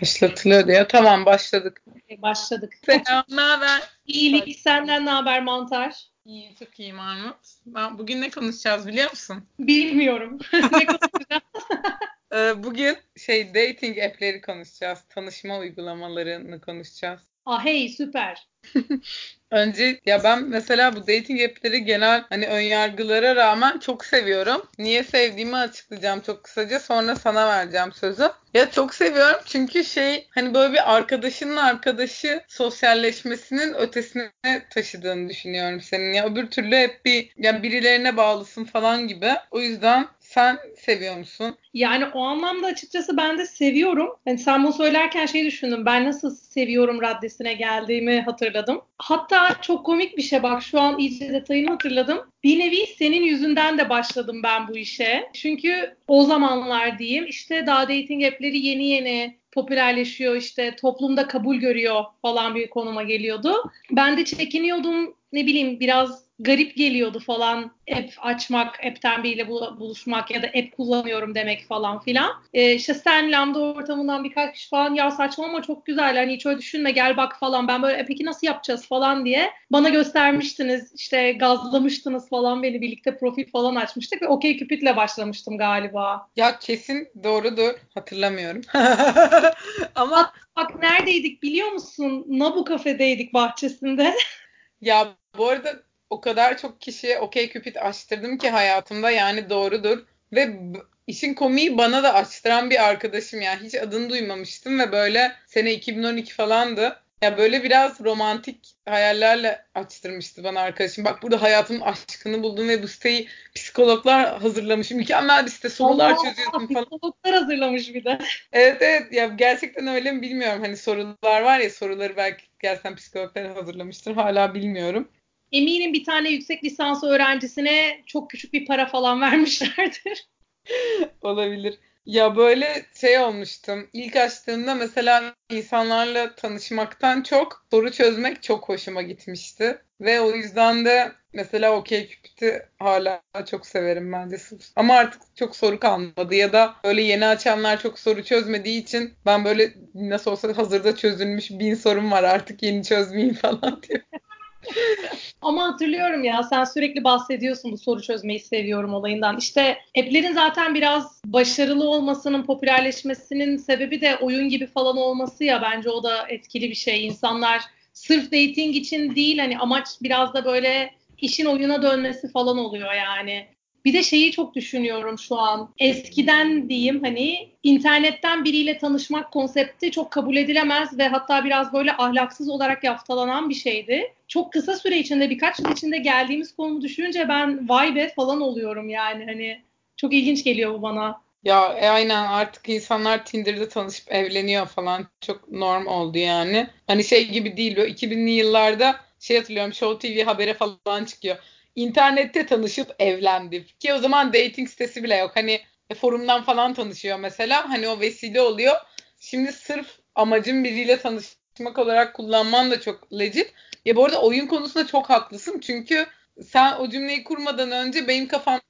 Başlatılıyor ya. Tamam başladık. E, başladık. Selam, ne haber? İyilik senden ne haber mantar? İyi, çok iyi Mahmut. Ben, bugün ne konuşacağız biliyor musun? Bilmiyorum. ne konuşacağız? Ee, bugün şey dating app'leri konuşacağız. Tanışma uygulamalarını konuşacağız. Ah hey süper. Önce ya ben mesela bu dating app'leri genel hani ön yargılara rağmen çok seviyorum. Niye sevdiğimi açıklayacağım çok kısaca. Sonra sana vereceğim sözü. Ya çok seviyorum çünkü şey hani böyle bir arkadaşının arkadaşı sosyalleşmesinin ötesine taşıdığını düşünüyorum senin. Ya öbür türlü hep bir ya birilerine bağlısın falan gibi. O yüzden sen seviyor musun? Yani o anlamda açıkçası ben de seviyorum. Yani sen bunu söylerken şey düşündüm. Ben nasıl seviyorum raddesine geldiğimi hatırladım. Hatta çok komik bir şey bak şu an iyice detayını hatırladım. Bir nevi senin yüzünden de başladım ben bu işe. Çünkü o zamanlar diyeyim işte daha dating app'leri yeni yeni popülerleşiyor işte toplumda kabul görüyor falan bir konuma geliyordu. Ben de çekiniyordum ne bileyim biraz garip geliyordu falan app açmak, app'ten biriyle buluşmak ya da app kullanıyorum demek falan filan. E, işte sen Lambda ortamından birkaç kişi falan ya saçma ama çok güzel hani hiç öyle düşünme gel bak falan ben böyle e, peki nasıl yapacağız falan diye bana göstermiştiniz işte gazlamıştınız falan beni birlikte profil falan açmıştık ve OkCupid'le başlamıştım galiba. Ya kesin doğrudur hatırlamıyorum. ama bak, bak neredeydik biliyor musun? Nabu kafedeydik bahçesinde. ya bu arada o kadar çok kişiye OkCupid açtırdım ki hayatımda yani doğrudur. Ve işin komiği bana da açtıran bir arkadaşım ya. Hiç adını duymamıştım ve böyle sene 2012 falandı. Ya böyle biraz romantik hayallerle açtırmıştı bana arkadaşım. Bak burada hayatımın aşkını buldum ve bu siteyi psikologlar hazırlamış. Mükemmel bir site. Sorular çözüyorsun falan. Psikologlar hazırlamış bir de. Evet evet. Ya gerçekten öyle mi bilmiyorum. Hani sorular var ya soruları belki gerçekten psikologlar hazırlamıştır. Hala bilmiyorum. Eminim bir tane yüksek lisans öğrencisine çok küçük bir para falan vermişlerdir. Olabilir. Ya böyle şey olmuştum. İlk açtığımda mesela insanlarla tanışmaktan çok soru çözmek çok hoşuma gitmişti. Ve o yüzden de mesela OkCupid'i hala çok severim bence. Ama artık çok soru kalmadı ya da böyle yeni açanlar çok soru çözmediği için ben böyle nasıl olsa hazırda çözülmüş bin sorum var artık yeni çözmeyeyim falan diye. Ama hatırlıyorum ya sen sürekli bahsediyorsun bu soru çözmeyi seviyorum olayından. İşte app'lerin zaten biraz başarılı olmasının, popülerleşmesinin sebebi de oyun gibi falan olması ya bence o da etkili bir şey. İnsanlar sırf dating için değil hani amaç biraz da böyle işin oyuna dönmesi falan oluyor yani. Bir de şeyi çok düşünüyorum şu an. Eskiden diyeyim hani internetten biriyle tanışmak konsepti çok kabul edilemez ve hatta biraz böyle ahlaksız olarak yaftalanan bir şeydi. Çok kısa süre içinde birkaç yıl içinde geldiğimiz konumu düşününce ben vay be falan oluyorum yani hani çok ilginç geliyor bu bana. Ya e, aynen artık insanlar Tinder'da tanışıp evleniyor falan çok norm oldu yani. Hani şey gibi değil böyle 2000'li yıllarda şey hatırlıyorum Show TV habere falan çıkıyor internette tanışıp evlendim. Ki o zaman dating sitesi bile yok. Hani forumdan falan tanışıyor mesela. Hani o vesile oluyor. Şimdi sırf amacın biriyle tanışmak olarak kullanman da çok legit. Ya bu arada oyun konusunda çok haklısın. Çünkü sen o cümleyi kurmadan önce benim kafamdan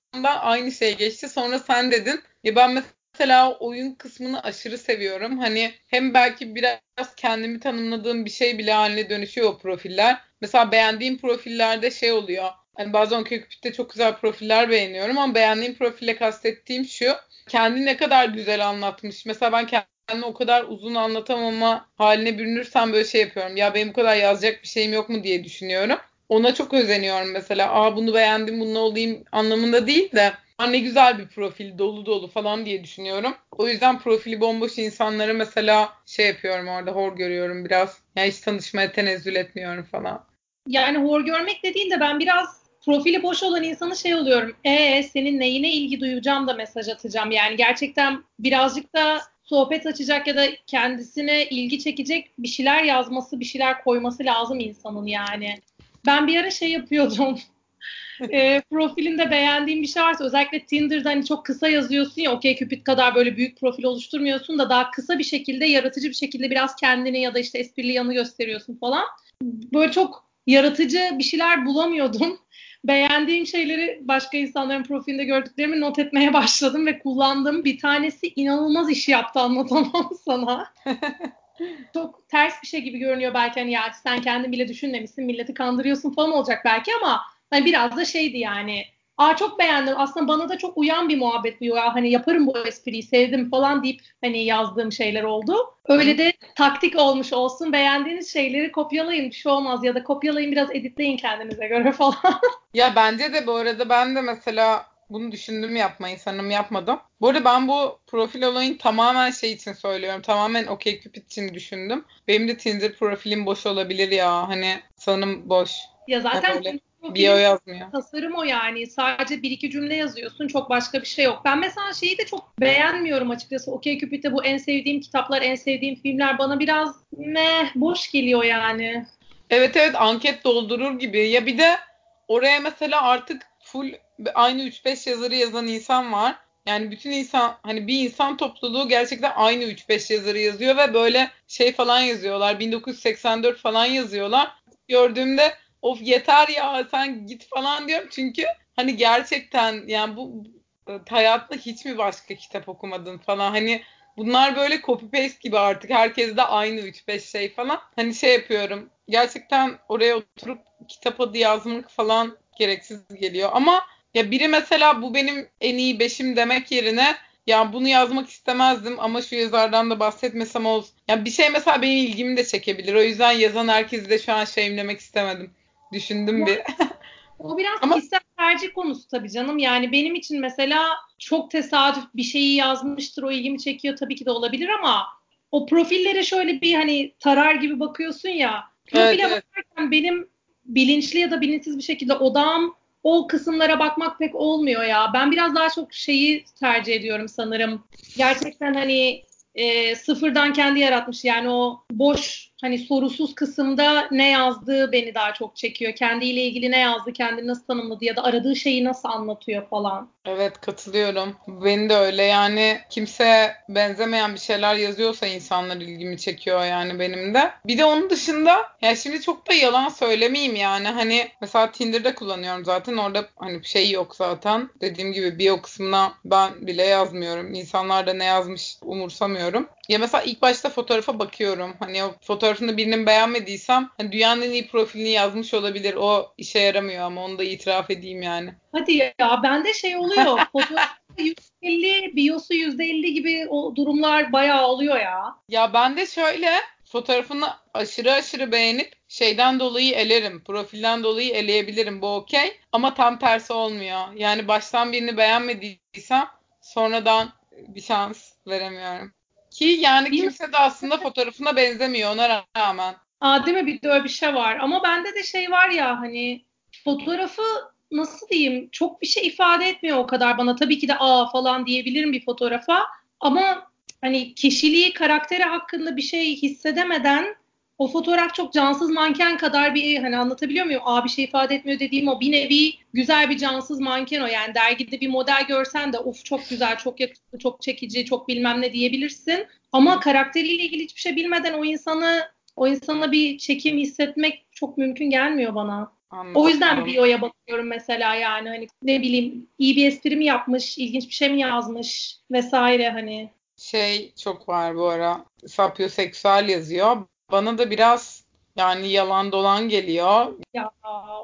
aynı şey geçti. Sonra sen dedin. Ya ben mesela oyun kısmını aşırı seviyorum. Hani hem belki biraz kendimi tanımladığım bir şey bile haline dönüşüyor o profiller. Mesela beğendiğim profillerde şey oluyor Hani bazen OkCupid'de çok güzel profiller beğeniyorum ama beğendiğim profille kastettiğim şu. Kendi ne kadar güzel anlatmış. Mesela ben kendimi o kadar uzun anlatamama haline bürünürsem böyle şey yapıyorum. Ya benim bu kadar yazacak bir şeyim yok mu diye düşünüyorum. Ona çok özeniyorum mesela. Aa bunu beğendim bununla olayım anlamında değil de ne güzel bir profil dolu dolu falan diye düşünüyorum. O yüzden profili bomboş insanlara mesela şey yapıyorum orada hor görüyorum biraz. Yani hiç tanışmaya tenezzül etmiyorum falan. Yani hor görmek de ben biraz profili boş olan insanı şey oluyorum. E senin neyine ilgi duyacağım da mesaj atacağım. Yani gerçekten birazcık da sohbet açacak ya da kendisine ilgi çekecek bir şeyler yazması, bir şeyler koyması lazım insanın yani. Ben bir ara şey yapıyordum. e, profilinde beğendiğim bir şey varsa özellikle Tinder'da hani çok kısa yazıyorsun ya okey Cupid kadar böyle büyük profil oluşturmuyorsun da daha kısa bir şekilde yaratıcı bir şekilde biraz kendini ya da işte esprili yanı gösteriyorsun falan. Böyle çok yaratıcı bir şeyler bulamıyordum. Beğendiğim şeyleri başka insanların profilinde gördüklerimi not etmeye başladım ve kullandım. Bir tanesi inanılmaz iş yaptı anlatamam sana. Çok ters bir şey gibi görünüyor belki hani ya sen kendin bile düşünmemişsin milleti kandırıyorsun falan olacak belki ama hani biraz da şeydi yani Aa çok beğendim. Aslında bana da çok uyan bir muhabbet bu ya. Hani yaparım bu espriyi sevdim falan deyip hani yazdığım şeyler oldu. Öyle de taktik olmuş olsun. Beğendiğiniz şeyleri kopyalayın bir şey olmaz ya da kopyalayın biraz editleyin kendinize göre falan. ya bence de bu arada ben de mesela bunu düşündüm yapmayı sanırım yapmadım. Bu arada ben bu profil olayını tamamen şey için söylüyorum. Tamamen OkCupid için düşündüm. Benim de Tinder profilim boş olabilir ya. Hani sanırım boş. Ya zaten hani Bio yazmıyor. Tasarım o yani. Sadece bir iki cümle yazıyorsun. Çok başka bir şey yok. Ben mesela şeyi de çok beğenmiyorum açıkçası. Okey Cupid'de bu en sevdiğim kitaplar, en sevdiğim filmler bana biraz meh, boş geliyor yani. Evet evet anket doldurur gibi. Ya bir de oraya mesela artık full aynı 3-5 yazarı yazan insan var. Yani bütün insan hani bir insan topluluğu gerçekten aynı 3-5 yazarı yazıyor ve böyle şey falan yazıyorlar. 1984 falan yazıyorlar. Gördüğümde of yeter ya sen git falan diyorum. Çünkü hani gerçekten yani bu hayatında hiç mi başka kitap okumadın falan hani bunlar böyle copy paste gibi artık herkes de aynı 3-5 şey falan. Hani şey yapıyorum gerçekten oraya oturup kitap adı yazmak falan gereksiz geliyor ama ya biri mesela bu benim en iyi beşim demek yerine ya bunu yazmak istemezdim ama şu yazardan da bahsetmesem olsun. Ya bir şey mesela benim ilgimi de çekebilir. O yüzden yazan herkesi de şu an şeyimlemek istemedim. Düşündüm bir. o biraz Ama... kişisel tercih konusu tabii canım. Yani benim için mesela çok tesadüf bir şeyi yazmıştır, o ilgimi çekiyor tabii ki de olabilir ama o profillere şöyle bir hani tarar gibi bakıyorsun ya. Profile evet, bakarken evet. benim bilinçli ya da bilinçsiz bir şekilde odağım o kısımlara bakmak pek olmuyor ya. Ben biraz daha çok şeyi tercih ediyorum sanırım. Gerçekten hani e, sıfırdan kendi yaratmış. Yani o boş hani sorusuz kısımda ne yazdığı beni daha çok çekiyor. Kendiyle ilgili ne yazdı, kendini nasıl tanımladı ya da aradığı şeyi nasıl anlatıyor falan. Evet katılıyorum. Beni de öyle yani kimse benzemeyen bir şeyler yazıyorsa insanlar ilgimi çekiyor yani benim de. Bir de onun dışında ya şimdi çok da yalan söylemeyeyim yani hani mesela Tinder'da kullanıyorum zaten orada hani bir şey yok zaten. Dediğim gibi bio kısmına ben bile yazmıyorum. İnsanlar da ne yazmış umursamıyorum. Ya mesela ilk başta fotoğrafa bakıyorum. Hani o fotoğrafını birinin beğenmediysem hani dünyanın en iyi profilini yazmış olabilir. O işe yaramıyor ama onu da itiraf edeyim yani. Hadi ya bende şey oluyor. Fotoğrafta 150, biosu %50 gibi o durumlar bayağı oluyor ya. Ya ben de şöyle fotoğrafını aşırı aşırı beğenip şeyden dolayı elerim. Profilden dolayı eleyebilirim. Bu okey. Ama tam tersi olmuyor. Yani baştan birini beğenmediysem sonradan bir şans veremiyorum. Ki yani kimse de aslında fotoğrafına benzemiyor ona rağmen. Aa değil mi? Bir de öyle bir şey var. Ama bende de şey var ya hani fotoğrafı nasıl diyeyim çok bir şey ifade etmiyor o kadar bana. Tabii ki de aa falan diyebilirim bir fotoğrafa. Ama hani kişiliği, karakteri hakkında bir şey hissedemeden o fotoğraf çok cansız manken kadar bir hani anlatabiliyor muyum? Aa bir şey ifade etmiyor dediğim o bir nevi güzel bir cansız manken o. Yani dergide bir model görsen de of çok güzel, çok yakışıklı, çok çekici, çok bilmem ne diyebilirsin. Ama karakteriyle ilgili hiçbir şey bilmeden o insanı o insana bir çekim hissetmek çok mümkün gelmiyor bana. Anladım. O yüzden bio'ya bakıyorum mesela yani hani ne bileyim iyi bir espri mi yapmış, ilginç bir şey mi yazmış vesaire hani. Şey çok var bu ara. Sapyoseksüel yazıyor. Bana da biraz yani yalan dolan geliyor. Ya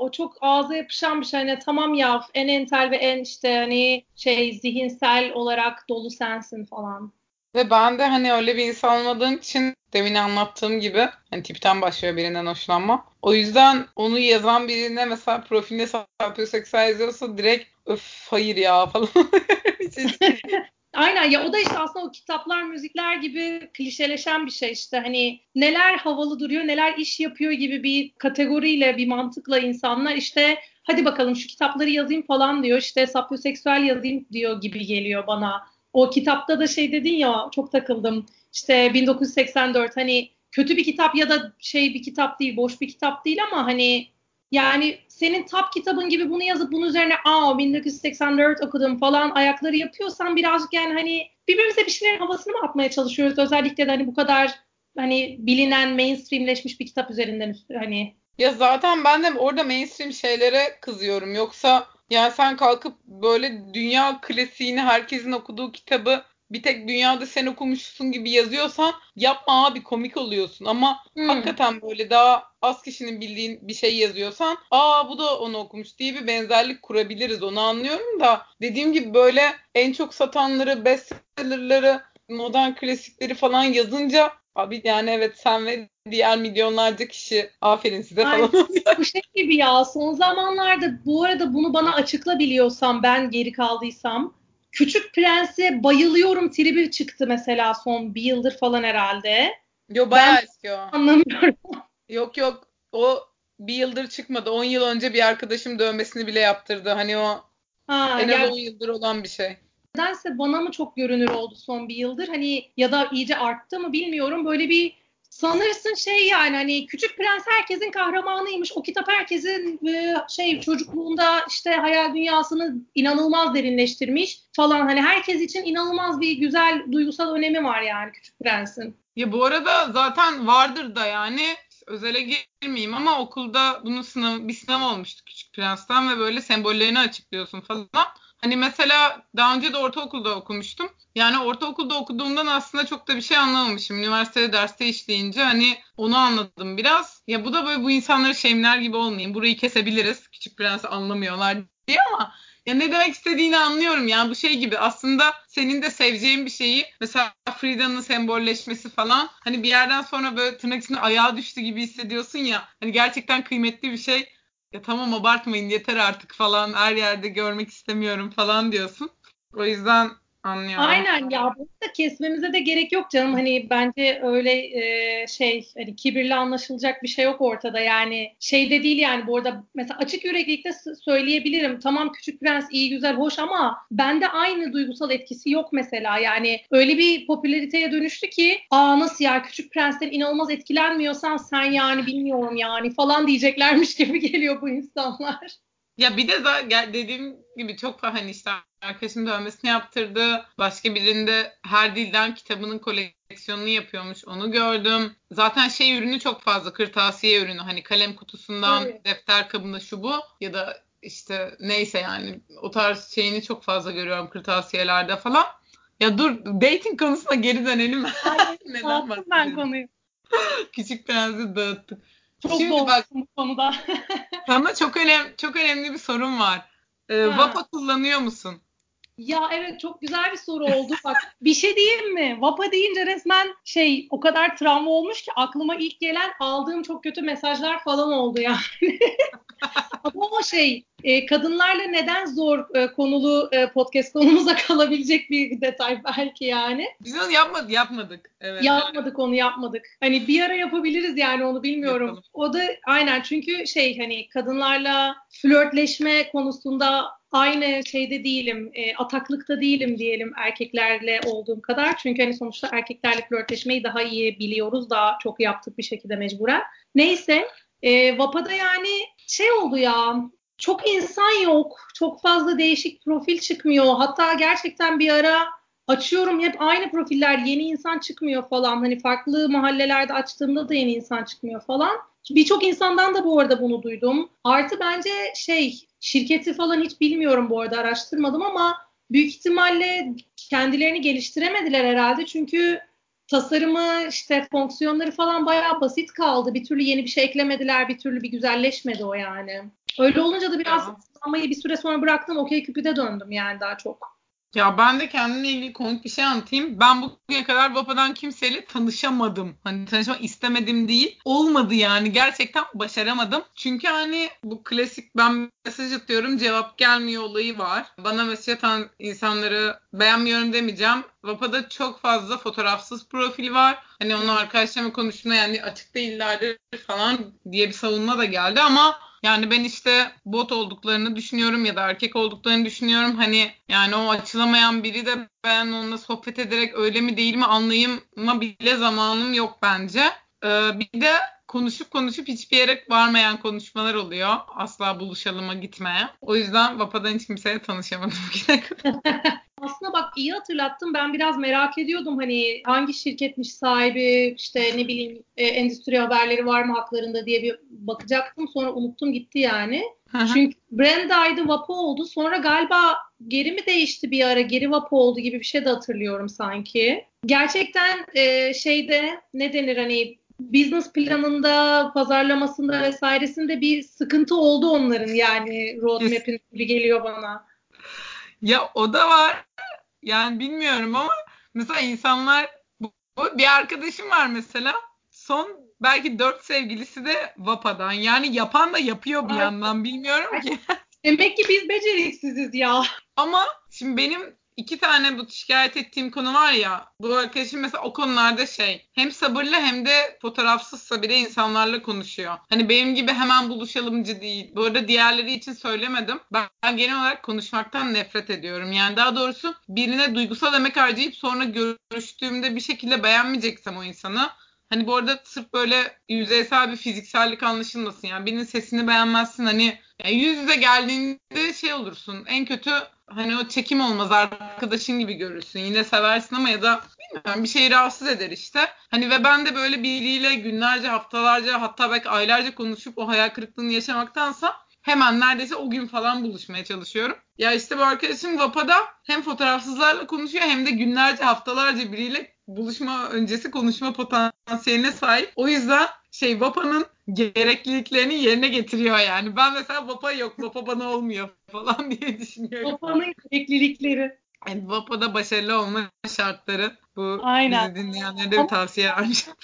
o çok ağza yapışan bir şey. Hani tamam ya en entel ve en işte hani şey zihinsel olarak dolu sensin falan. Ve ben de hani öyle bir insan olmadığım için demin anlattığım gibi hani tipten başlıyor birinden hoşlanma. O yüzden onu yazan birine mesela profiline sapyoseksüel yazıyorsa direkt öf hayır ya falan. Aynen ya o da işte aslında o kitaplar, müzikler gibi klişeleşen bir şey işte. Hani neler havalı duruyor, neler iş yapıyor gibi bir kategoriyle, bir mantıkla insanlar işte hadi bakalım şu kitapları yazayım falan diyor. İşte sapyoseksüel yazayım diyor gibi geliyor bana. O kitapta da şey dedin ya çok takıldım. İşte 1984 hani kötü bir kitap ya da şey bir kitap değil, boş bir kitap değil ama hani yani senin top kitabın gibi bunu yazıp bunun üzerine aa 1984 okudum falan ayakları yapıyorsan birazcık yani hani birbirimize bir şeylerin havasını mı atmaya çalışıyoruz? Özellikle de hani bu kadar hani bilinen mainstreamleşmiş bir kitap üzerinden hani Ya zaten ben de orada mainstream şeylere kızıyorum. Yoksa yani sen kalkıp böyle dünya klasiğini herkesin okuduğu kitabı bir tek dünyada sen okumuşsun gibi yazıyorsan yapma abi komik oluyorsun ama hmm. hakikaten böyle daha az kişinin bildiğin bir şey yazıyorsan aa bu da onu okumuş diye bir benzerlik kurabiliriz onu anlıyorum da dediğim gibi böyle en çok satanları bestsellerları modern klasikleri falan yazınca abi yani evet sen ve diğer milyonlarca kişi aferin size falan. bu şey gibi ya son zamanlarda bu arada bunu bana açıkla biliyorsam ben geri kaldıysam Küçük Prens'e bayılıyorum tribi çıktı mesela son bir yıldır falan herhalde. Yo bayağı ben eski o. Anlamıyorum. Yok yok o bir yıldır çıkmadı. 10 yıl önce bir arkadaşım dövmesini bile yaptırdı. Hani o ha, en az 10 yıldır olan bir şey. Nedense bana mı çok görünür oldu son bir yıldır? Hani ya da iyice arttı mı bilmiyorum. Böyle bir sanırsın şey yani hani Küçük Prens herkesin kahramanıymış. O kitap herkesin e, şey çocukluğunda işte hayal dünyasını inanılmaz derinleştirmiş falan. Hani herkes için inanılmaz bir güzel duygusal önemi var yani Küçük Prens'in. Ya bu arada zaten vardır da yani özele girmeyeyim ama okulda bunun sınavı bir sınav olmuştu Küçük Prens'ten ve böyle sembollerini açıklıyorsun falan. Hani mesela daha önce de ortaokulda okumuştum. Yani ortaokulda okuduğumdan aslında çok da bir şey anlamamışım. Üniversitede derste işleyince hani onu anladım biraz. Ya bu da böyle bu insanları şeyimler gibi olmayayım. Burayı kesebiliriz. Küçük Prens anlamıyorlar diye ama ya ne demek istediğini anlıyorum. Yani bu şey gibi aslında senin de seveceğin bir şeyi mesela Frida'nın sembolleşmesi falan hani bir yerden sonra böyle tırnak içinde ayağa düştü gibi hissediyorsun ya. Hani gerçekten kıymetli bir şey ya tamam abartmayın yeter artık falan her yerde görmek istemiyorum falan diyorsun. O yüzden Anlıyorum. Aynen ya bunu da kesmemize de gerek yok canım. Hani bence öyle e, şey hani kibirli anlaşılacak bir şey yok ortada. Yani şey de değil yani bu arada mesela açık yüreklilikte söyleyebilirim. Tamam Küçük Prens iyi güzel hoş ama bende aynı duygusal etkisi yok mesela. Yani öyle bir popülariteye dönüştü ki aa nasıl ya Küçük Prens'ten inanılmaz etkilenmiyorsan sen yani bilmiyorum yani falan diyeceklermiş gibi geliyor bu insanlar. Ya bir de zaten dediğim gibi çok hani işte arkadaşım dövmesini yaptırdı. Başka birinde her dilden kitabının koleksiyonunu yapıyormuş. Onu gördüm. Zaten şey ürünü çok fazla. Kırtasiye ürünü. Hani kalem kutusundan evet. defter kabında şu bu ya da işte neyse yani o tarz şeyini çok fazla görüyorum kırtasiyelerde falan. Ya dur dating konusuna geri dönelim. Hayır, Neden ben konuyu. Küçük prensi dağıttık. Çok Şimdi bak bu konuda. Sana çok önemli çok önemli bir sorum var. Ee, Vapa kullanıyor musun? Ya evet çok güzel bir soru oldu. Bak bir şey diyeyim mi? Vapa deyince resmen şey o kadar travma olmuş ki aklıma ilk gelen aldığım çok kötü mesajlar falan oldu yani. Ama o şey e, kadınlarla neden zor e, konulu e, podcast konumuza kalabilecek bir detay belki yani. Biz onu yapmadık. Yapmadık. Evet. Yapmadık onu yapmadık. Hani bir ara yapabiliriz yani onu bilmiyorum. Yapalım. O da aynen çünkü şey hani kadınlarla flörtleşme konusunda aynı şeyde değilim, e, ataklıkta değilim diyelim erkeklerle olduğum kadar. Çünkü hani sonuçta erkeklerle flörtleşmeyi daha iyi biliyoruz. Daha çok yaptık bir şekilde mecburen. Neyse e, VAPA'da yani şey oldu ya çok insan yok. Çok fazla değişik profil çıkmıyor. Hatta gerçekten bir ara açıyorum hep aynı profiller yeni insan çıkmıyor falan. Hani farklı mahallelerde açtığımda da yeni insan çıkmıyor falan. Birçok insandan da bu arada bunu duydum. Artı bence şey şirketi falan hiç bilmiyorum bu arada araştırmadım ama büyük ihtimalle kendilerini geliştiremediler herhalde. Çünkü tasarımı işte fonksiyonları falan bayağı basit kaldı. Bir türlü yeni bir şey eklemediler, bir türlü bir güzelleşmedi o yani. Öyle olunca da biraz kullanmayı bir süre sonra bıraktım. Okey Cupid'e döndüm yani daha çok. Ya ben de kendimle ilgili komik bir şey anlatayım. Ben bugüne kadar Vapa'dan kimseyle tanışamadım. Hani tanışmak istemedim değil. Olmadı yani. Gerçekten başaramadım. Çünkü hani bu klasik ben mesaj atıyorum cevap gelmiyor olayı var. Bana mesaj atan insanları beğenmiyorum demeyeceğim. Vapa'da çok fazla fotoğrafsız profil var. Hani onu arkadaşlarımla konuştuğumda yani açık değillerdir falan diye bir savunma da geldi ama yani ben işte bot olduklarını düşünüyorum ya da erkek olduklarını düşünüyorum. Hani yani o açılamayan biri de ben onunla sohbet ederek öyle mi değil mi anlayıma bile zamanım yok bence. Ee, bir de konuşup konuşup hiçbir yere varmayan konuşmalar oluyor. Asla buluşalıma gitmeye. O yüzden Vapa'dan hiç kimseyle tanışamadım bugüne kadar. Aslında bak iyi hatırlattın. Ben biraz merak ediyordum hani hangi şirketmiş sahibi işte ne bileyim e, endüstri haberleri var mı haklarında diye bir bakacaktım. Sonra unuttum gitti yani. Hı-hı. Çünkü Brandaydı Vapo oldu. Sonra galiba geri mi değişti bir ara geri Vapo oldu gibi bir şey de hatırlıyorum sanki. Gerçekten e, şeyde ne denir hani business planında, pazarlamasında vesairesinde bir sıkıntı oldu onların yani roadmap'in gibi geliyor bana. Ya o da var. Yani bilmiyorum ama mesela insanlar bu, bir arkadaşım var mesela son belki dört sevgilisi de Vapa'dan. Yani yapan da yapıyor bir yandan bilmiyorum ki. Demek ki biz beceriksiziz ya. Ama şimdi benim iki tane bu şikayet ettiğim konu var ya bu arkadaşım mesela o konularda şey hem sabırlı hem de fotoğrafsızsa bile insanlarla konuşuyor. Hani benim gibi hemen buluşalımcı değil. Bu arada diğerleri için söylemedim. Ben, genel olarak konuşmaktan nefret ediyorum. Yani daha doğrusu birine duygusal emek harcayıp sonra görüştüğümde bir şekilde beğenmeyeceksem o insanı Hani bu arada sırf böyle yüzeysel bir fiziksellik anlaşılmasın. Yani birinin sesini beğenmezsin. Hani yani yüz yüze geldiğinde şey olursun. En kötü hani o çekim olmaz arkadaşın gibi görürsün. Yine seversin ama ya da bilmiyorum bir şeyi rahatsız eder işte. Hani ve ben de böyle biriyle günlerce, haftalarca hatta belki aylarca konuşup o hayal kırıklığını yaşamaktansa hemen neredeyse o gün falan buluşmaya çalışıyorum. Ya işte bu arkadaşım Vapa'da hem fotoğrafsızlarla konuşuyor hem de günlerce haftalarca biriyle buluşma öncesi konuşma potansiyeline sahip. O yüzden şey Vapa'nın gerekliliklerini yerine getiriyor yani. Ben mesela Vapa yok, Vapa bana olmuyor falan diye düşünüyorum. Vapa'nın gereklilikleri. Yani Vapa'da başarılı olma şartları. Bu Aynen. bizi dinleyenlere de bir tavsiye vermişim.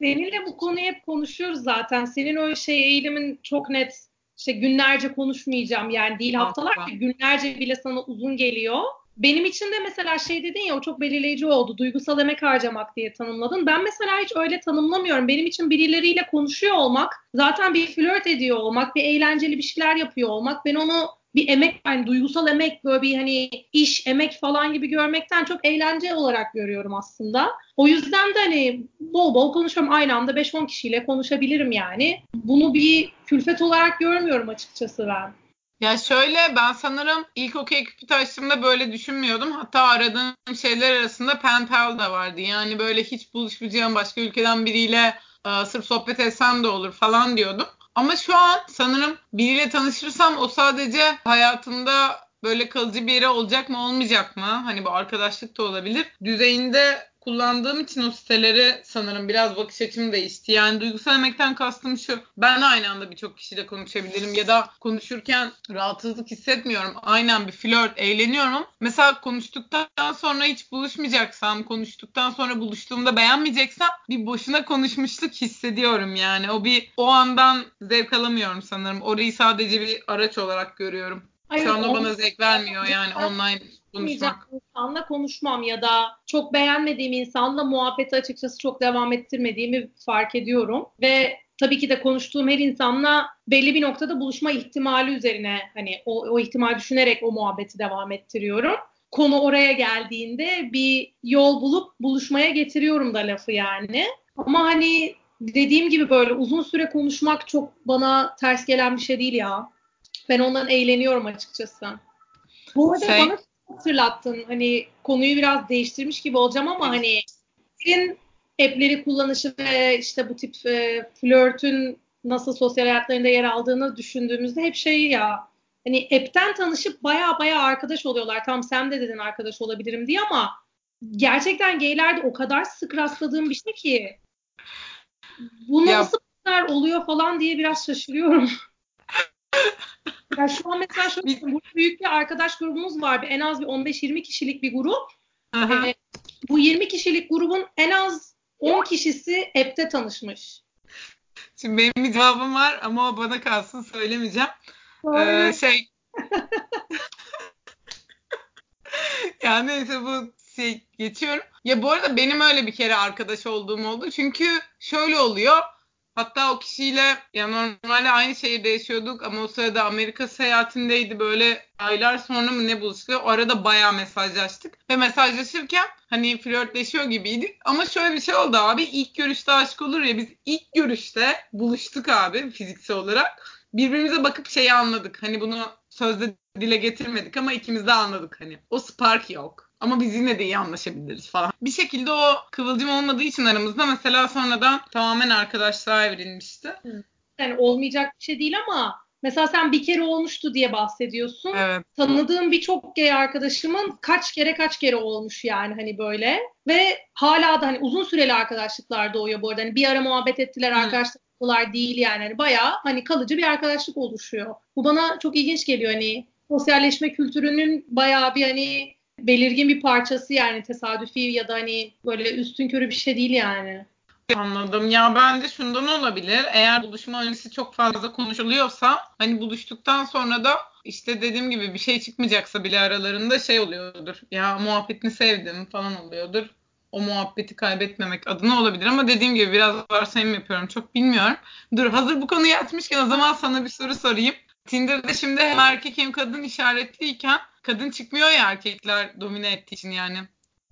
Seninle bu konuyu hep konuşuyoruz zaten. Senin o şey eğilimin çok net. İşte günlerce konuşmayacağım yani değil haftalar günlerce bile sana uzun geliyor benim için de mesela şey dedin ya o çok belirleyici oldu. Duygusal emek harcamak diye tanımladın. Ben mesela hiç öyle tanımlamıyorum. Benim için birileriyle konuşuyor olmak, zaten bir flört ediyor olmak, bir eğlenceli bir şeyler yapıyor olmak. Ben onu bir emek yani duygusal emek böyle bir hani iş emek falan gibi görmekten çok eğlence olarak görüyorum aslında. O yüzden de hani bol bol konuşuyorum aynı anda 5-10 kişiyle konuşabilirim yani. Bunu bir külfet olarak görmüyorum açıkçası ben. Ya şöyle ben sanırım ilk okey küpü açtığımda böyle düşünmüyordum. Hatta aradığım şeyler arasında pen pal da vardı. Yani böyle hiç buluşmayacağım başka ülkeden biriyle e, sırf sohbet etsem de olur falan diyordum. Ama şu an sanırım biriyle tanışırsam o sadece hayatımda böyle kalıcı bir yere olacak mı olmayacak mı? Hani bu arkadaşlık da olabilir. Düzeyinde kullandığım için o siteleri sanırım biraz bakış açım değişti. Yani duygusal emekten kastım şu. Ben aynı anda birçok kişiyle konuşabilirim ya da konuşurken rahatsızlık hissetmiyorum. Aynen bir flört, eğleniyorum. Mesela konuştuktan sonra hiç buluşmayacaksam, konuştuktan sonra buluştuğumda beğenmeyeceksem bir boşuna konuşmuşluk hissediyorum yani. O bir o andan zevk alamıyorum sanırım. Orayı sadece bir araç olarak görüyorum. Hayır, Şu anda bana zevk vermiyor yani online konuşmak. insanla konuşmam ya da çok beğenmediğim insanla muhabbeti açıkçası çok devam ettirmediğimi fark ediyorum. Ve tabii ki de konuştuğum her insanla belli bir noktada buluşma ihtimali üzerine hani o, o ihtimal düşünerek o muhabbeti devam ettiriyorum. Konu oraya geldiğinde bir yol bulup buluşmaya getiriyorum da lafı yani. Ama hani dediğim gibi böyle uzun süre konuşmak çok bana ters gelen bir şey değil ya. Ben ondan eğleniyorum açıkçası. Bu arada şey... bana hatırlattın. Hani konuyu biraz değiştirmiş gibi olacağım ama hani senin app'leri kullanışı ve işte bu tip e, flörtün nasıl sosyal hayatlarında yer aldığını düşündüğümüzde hep şey ya hani app'ten tanışıp baya baya arkadaş oluyorlar. Tam sen de dedin arkadaş olabilirim diye ama gerçekten gaylerde o kadar sık rastladığım bir şey ki bu nasıl kadar oluyor falan diye biraz şaşırıyorum. Ya şu an mesela şu Biz... büyük bir arkadaş grubumuz var. En az bir 15-20 kişilik bir grup. Ee, bu 20 kişilik grubun en az 10 kişisi app'te tanışmış. Şimdi benim bir cevabım var ama o bana kalsın söylemeyeceğim. Ee, şey yani neyse bu şey geçiyorum. Ya bu arada benim öyle bir kere arkadaş olduğum oldu. Çünkü şöyle oluyor. Hatta o kişiyle ya normalde aynı şehirde yaşıyorduk ama o sırada Amerika seyahatindeydi böyle aylar sonra mı ne buluştuk. O arada bayağı mesajlaştık. Ve mesajlaşırken hani flörtleşiyor gibiydik. Ama şöyle bir şey oldu abi. ilk görüşte aşk olur ya biz ilk görüşte buluştuk abi fiziksel olarak. Birbirimize bakıp şeyi anladık. Hani bunu sözde dile getirmedik ama ikimiz de anladık hani. O spark yok. Ama biz yine de iyi anlaşabiliriz falan. Bir şekilde o kıvılcım olmadığı için aramızda mesela sonradan tamamen arkadaşlığa evrilmişti. Yani olmayacak bir şey değil ama mesela sen bir kere olmuştu diye bahsediyorsun. Evet. Tanıdığım birçok gay arkadaşımın kaç kere kaç kere olmuş yani hani böyle. Ve hala da hani uzun süreli arkadaşlıklar doğuyor bu arada. Hani bir ara muhabbet ettiler, arkadaşlıklar değil yani. Hani bayağı hani kalıcı bir arkadaşlık oluşuyor. Bu bana çok ilginç geliyor hani sosyalleşme kültürünün bayağı bir hani belirgin bir parçası yani tesadüfi ya da hani böyle üstün körü bir şey değil yani. Anladım. Ya bence şundan olabilir. Eğer buluşma öncesi çok fazla konuşuluyorsa hani buluştuktan sonra da işte dediğim gibi bir şey çıkmayacaksa bile aralarında şey oluyordur. Ya muhabbetini sevdim falan oluyordur. O muhabbeti kaybetmemek adına olabilir ama dediğim gibi biraz varsayım yapıyorum. Çok bilmiyorum. Dur hazır bu konuyu açmışken o zaman sana bir soru sorayım. Tinder'da şimdi hem erkek hem kadın işaretliyken kadın çıkmıyor ya erkekler domine ettiği için yani.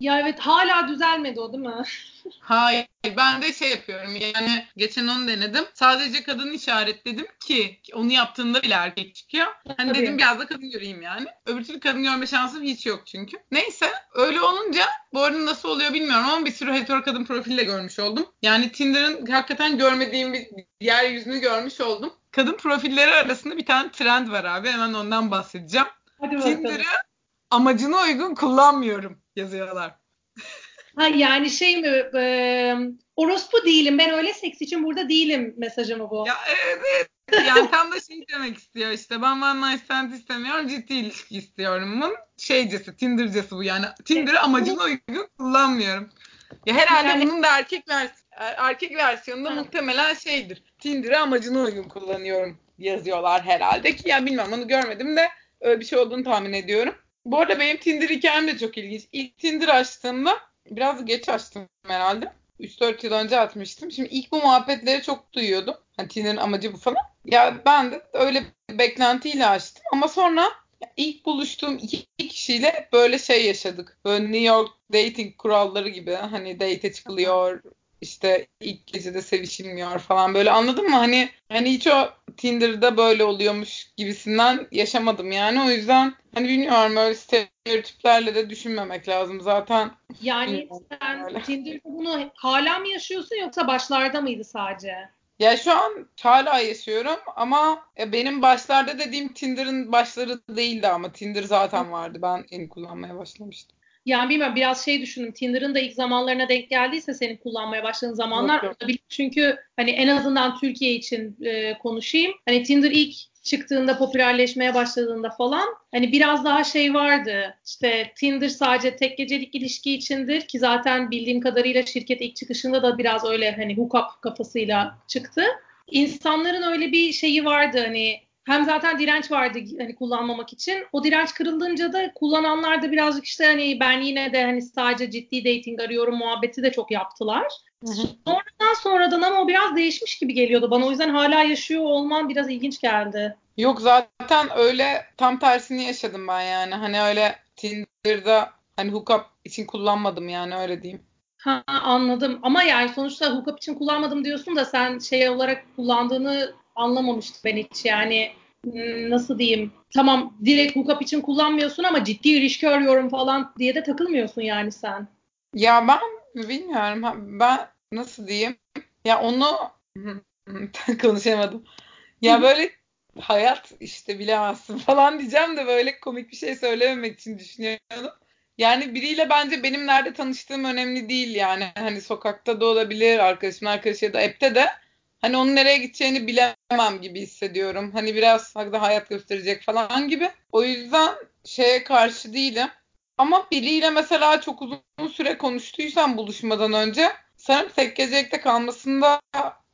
Ya evet hala düzelmedi o değil mi? Hayır ben de şey yapıyorum yani geçen onu denedim. Sadece kadın işaretledim ki onu yaptığında bile erkek çıkıyor. Hani Tabii. dedim biraz da kadın göreyim yani. Öbür türlü kadın görme şansım hiç yok çünkü. Neyse öyle olunca bu arada nasıl oluyor bilmiyorum ama bir sürü hetero kadın profille görmüş oldum. Yani Tinder'ın hakikaten görmediğim bir yeryüzünü görmüş oldum. Kadın profilleri arasında bir tane trend var abi hemen ondan bahsedeceğim. Tinder'ı amacına uygun kullanmıyorum yazıyorlar. Ha, yani şey mi e, orospu değilim ben öyle seks için burada değilim mesajı mı bu? Ya evet. Yani tam da şey demek istiyor işte. Ben one night stand istemiyorum. Ciddi ilişki istiyorum. Bunun şeycesi, Tinder'cesi bu yani. Tinder'ı amacına uygun kullanmıyorum. Ya herhalde Yani- bunun da erkek vers erkek versiyonunda Ha. muhtemelen şeydir. Tinder'ı amacına uygun kullanıyorum yazıyorlar herhalde ki ya bilmem onu görmedim de öyle bir şey olduğunu tahmin ediyorum. Bu arada benim Tinder hikayem de çok ilginç. İlk Tinder açtığımda biraz geç açtım herhalde. 3-4 yıl önce atmıştım. Şimdi ilk bu muhabbetleri çok duyuyordum. Hani Tinder'ın amacı bu falan. Ya ben de öyle beklentiyle açtım. Ama sonra ilk buluştuğum iki kişiyle böyle şey yaşadık. Böyle New York dating kuralları gibi. Hani date çıkılıyor. İşte ilk gecede sevişilmiyor falan böyle anladın mı? Hani hani hiç o Tinder'da böyle oluyormuş gibisinden yaşamadım yani. O yüzden hani bilmiyorum öyle stereotiplerle de düşünmemek lazım. Zaten Yani sen öyle. Tinder'da bunu hala mı yaşıyorsun yoksa başlarda mıydı sadece? Ya şu an hala yaşıyorum ama ya benim başlarda dediğim Tinder'ın başları değildi ama Tinder zaten vardı. Ben yeni kullanmaya başlamıştım. Yani bilmiyorum biraz şey düşündüm. Tinder'ın da ilk zamanlarına denk geldiyse senin kullanmaya başladığın zamanlar Yok, yok. olabilir. Çünkü hani en azından Türkiye için e, konuşayım. Hani Tinder ilk çıktığında popülerleşmeye başladığında falan hani biraz daha şey vardı. İşte Tinder sadece tek gecelik ilişki içindir ki zaten bildiğim kadarıyla şirket ilk çıkışında da biraz öyle hani hookup kafasıyla çıktı. İnsanların öyle bir şeyi vardı hani hem zaten direnç vardı hani kullanmamak için. O direnç kırıldığınca da kullananlar da birazcık işte hani ben yine de hani sadece ciddi dating arıyorum muhabbeti de çok yaptılar. Sonradan sonradan ama o biraz değişmiş gibi geliyordu bana. O yüzden hala yaşıyor olman biraz ilginç geldi. Yok zaten öyle tam tersini yaşadım ben yani. Hani öyle Tinder'da hani hookup için kullanmadım yani öyle diyeyim. Ha anladım. Ama yani sonuçta hookup için kullanmadım diyorsun da sen şey olarak kullandığını anlamamıştım ben hiç. Yani hmm, nasıl diyeyim? Tamam direkt hookup için kullanmıyorsun ama ciddi ilişki arıyorum falan diye de takılmıyorsun yani sen. Ya ben bilmiyorum. Ben nasıl diyeyim? Ya onu konuşamadım. Ya böyle hayat işte bilemezsin falan diyeceğim de böyle komik bir şey söylememek için düşünüyorum. Yani biriyle bence benim nerede tanıştığım önemli değil yani. Hani sokakta da olabilir, arkadaşımın arkadaşı ya da app'te de. Hani onun nereye gideceğini bilemem gibi hissediyorum. Hani biraz hakikaten hayat gösterecek falan gibi. O yüzden şeye karşı değilim. Ama biriyle mesela çok uzun süre konuştuysam buluşmadan önce sanırım tek gecelikte kalmasını da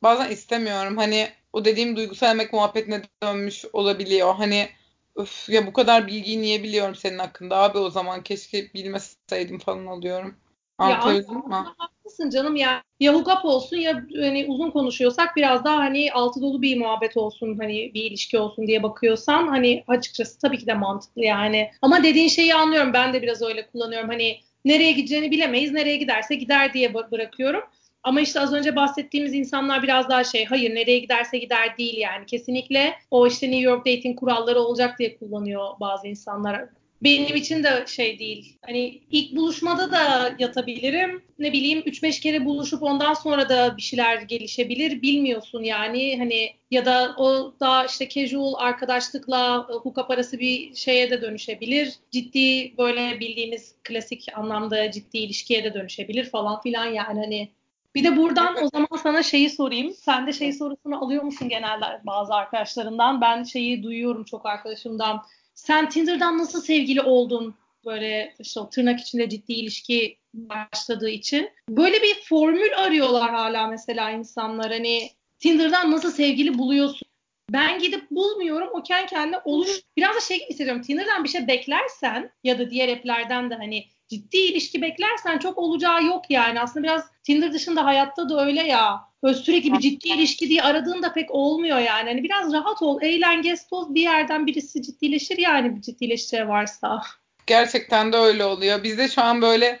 bazen istemiyorum. Hani o dediğim duygusal emek muhabbetine dönmüş olabiliyor. Hani öf ya bu kadar bilgiyi niye biliyorum senin hakkında abi o zaman keşke bilmeseydim falan oluyorum. Anlatabildim mi? aslında haklısın canım ya. Ya hookup olsun ya hani uzun konuşuyorsak biraz daha hani altı dolu bir muhabbet olsun hani bir ilişki olsun diye bakıyorsan hani açıkçası tabii ki de mantıklı yani. Ama dediğin şeyi anlıyorum. Ben de biraz öyle kullanıyorum. Hani nereye gideceğini bilemeyiz. Nereye giderse gider diye bı- bırakıyorum. Ama işte az önce bahsettiğimiz insanlar biraz daha şey hayır nereye giderse gider değil yani. Kesinlikle o işte New York dating kuralları olacak diye kullanıyor bazı insanlar benim için de şey değil. Hani ilk buluşmada da yatabilirim. Ne bileyim 3-5 kere buluşup ondan sonra da bir şeyler gelişebilir. Bilmiyorsun yani hani ya da o da işte casual arkadaşlıkla e, hookup arası bir şeye de dönüşebilir. Ciddi böyle bildiğimiz klasik anlamda ciddi ilişkiye de dönüşebilir falan filan yani hani bir de buradan o zaman sana şeyi sorayım. Sen de şey sorusunu alıyor musun genelde bazı arkadaşlarından? Ben şeyi duyuyorum çok arkadaşımdan sen Tinder'dan nasıl sevgili oldun? Böyle işte o tırnak içinde ciddi ilişki başladığı için. Böyle bir formül arıyorlar hala mesela insanlar. Hani Tinder'dan nasıl sevgili buluyorsun? Ben gidip bulmuyorum. O kendi kendine oluş. Biraz da şey hissediyorum. Tinder'dan bir şey beklersen ya da diğer app'lerden de hani ciddi ilişki beklersen çok olacağı yok yani. Aslında biraz Tinder dışında hayatta da öyle ya. Böyle sürekli bir ciddi ilişki diye aradığında pek olmuyor yani. Hani biraz rahat ol, eğlen, gez, toz bir yerden birisi ciddileşir yani bir ciddileşeceği varsa. Gerçekten de öyle oluyor. Bizde şu an böyle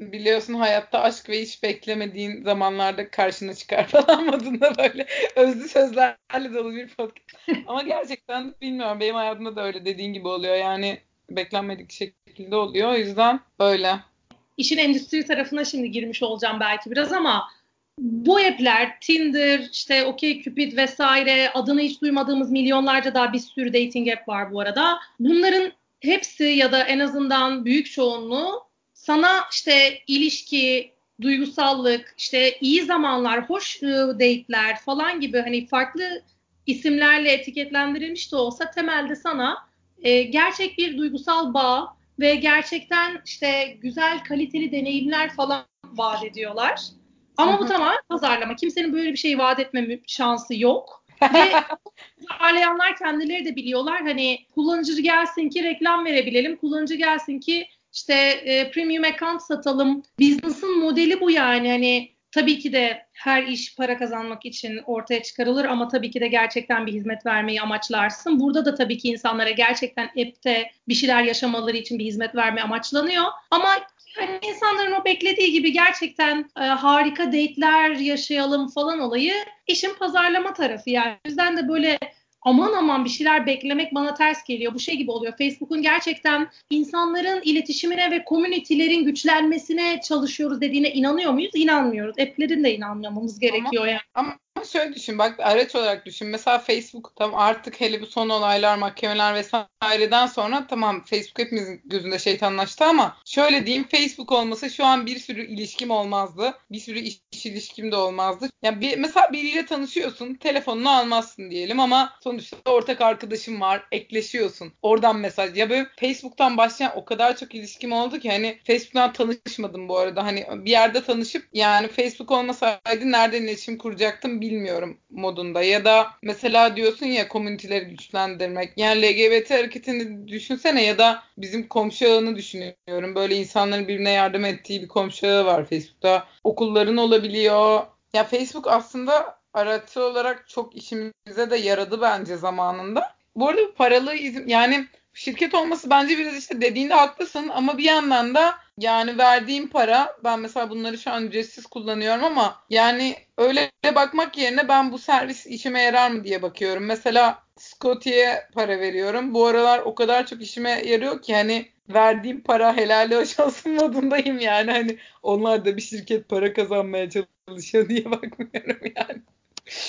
biliyorsun hayatta aşk ve hiç beklemediğin zamanlarda karşına çıkar falan modunda böyle özlü sözlerle dolu bir podcast. Ama gerçekten bilmiyorum benim hayatımda da öyle dediğin gibi oluyor. Yani beklenmedik şekilde oluyor. O yüzden öyle. İşin endüstri tarafına şimdi girmiş olacağım belki biraz ama bu app'ler Tinder, işte OkCupid vesaire adını hiç duymadığımız milyonlarca daha bir sürü dating app var bu arada. Bunların hepsi ya da en azından büyük çoğunluğu sana işte ilişki, duygusallık, işte iyi zamanlar, hoş ıı, date'ler falan gibi hani farklı isimlerle etiketlendirilmiş de olsa temelde sana e, gerçek bir duygusal bağ ve gerçekten işte güzel kaliteli deneyimler falan vaat ediyorlar. Ama bu tamamen pazarlama. Kimsenin böyle bir şey vaat etme şansı yok. Ve pazarlayanlar kendileri de biliyorlar. Hani kullanıcı gelsin ki reklam verebilelim. Kullanıcı gelsin ki işte e, premium account satalım. Business'ın modeli bu yani. Hani tabii ki de her iş para kazanmak için ortaya çıkarılır ama tabii ki de gerçekten bir hizmet vermeyi amaçlarsın. Burada da tabii ki insanlara gerçekten app'te bir şeyler yaşamaları için bir hizmet verme amaçlanıyor. Ama hani insanların o beklediği gibi gerçekten e, harika date'ler yaşayalım falan olayı işin pazarlama tarafı yani. O yüzden de böyle aman aman bir şeyler beklemek bana ters geliyor. Bu şey gibi oluyor. Facebook'un gerçekten insanların iletişimine ve komünitelerin güçlenmesine çalışıyoruz dediğine inanıyor muyuz? İnanmıyoruz. App'lerin de inanmamamız gerekiyor ama, yani. Ama şöyle düşün bak araç olarak düşün. Mesela Facebook tam artık hele bu son olaylar mahkemeler vesaireden sonra tamam Facebook hepimizin gözünde şeytanlaştı ama şöyle diyeyim Facebook olmasa şu an bir sürü ilişkim olmazdı. Bir sürü iş, iş ilişkim de olmazdı. Yani bir, mesela biriyle tanışıyorsun telefonunu almazsın diyelim ama sonuçta ortak arkadaşım var ekleşiyorsun. Oradan mesaj ya böyle Facebook'tan başlayan o kadar çok ilişkim oldu ki hani Facebook'tan tanışmadım bu arada. Hani bir yerde tanışıp yani Facebook olmasaydı nereden iletişim kuracaktım bilmiyorum modunda. Ya da mesela diyorsun ya komüniteleri güçlendirmek. Yani LGBT hareketini düşünsene ya da bizim komşu ağını düşünüyorum. Böyle insanların birbirine yardım ettiği bir komşu ağı var Facebook'ta. Okulların olabiliyor. Ya Facebook aslında araç olarak çok işimize de yaradı bence zamanında. Bu arada paralı izin yani şirket olması bence biraz işte dediğinde haklısın ama bir yandan da yani verdiğim para ben mesela bunları şu an ücretsiz kullanıyorum ama yani öyle bakmak yerine ben bu servis işime yarar mı diye bakıyorum. Mesela Scotty'ye para veriyorum. Bu aralar o kadar çok işime yarıyor ki hani verdiğim para helal hoş olsun modundayım yani. Hani onlar da bir şirket para kazanmaya çalışıyor diye bakmıyorum yani.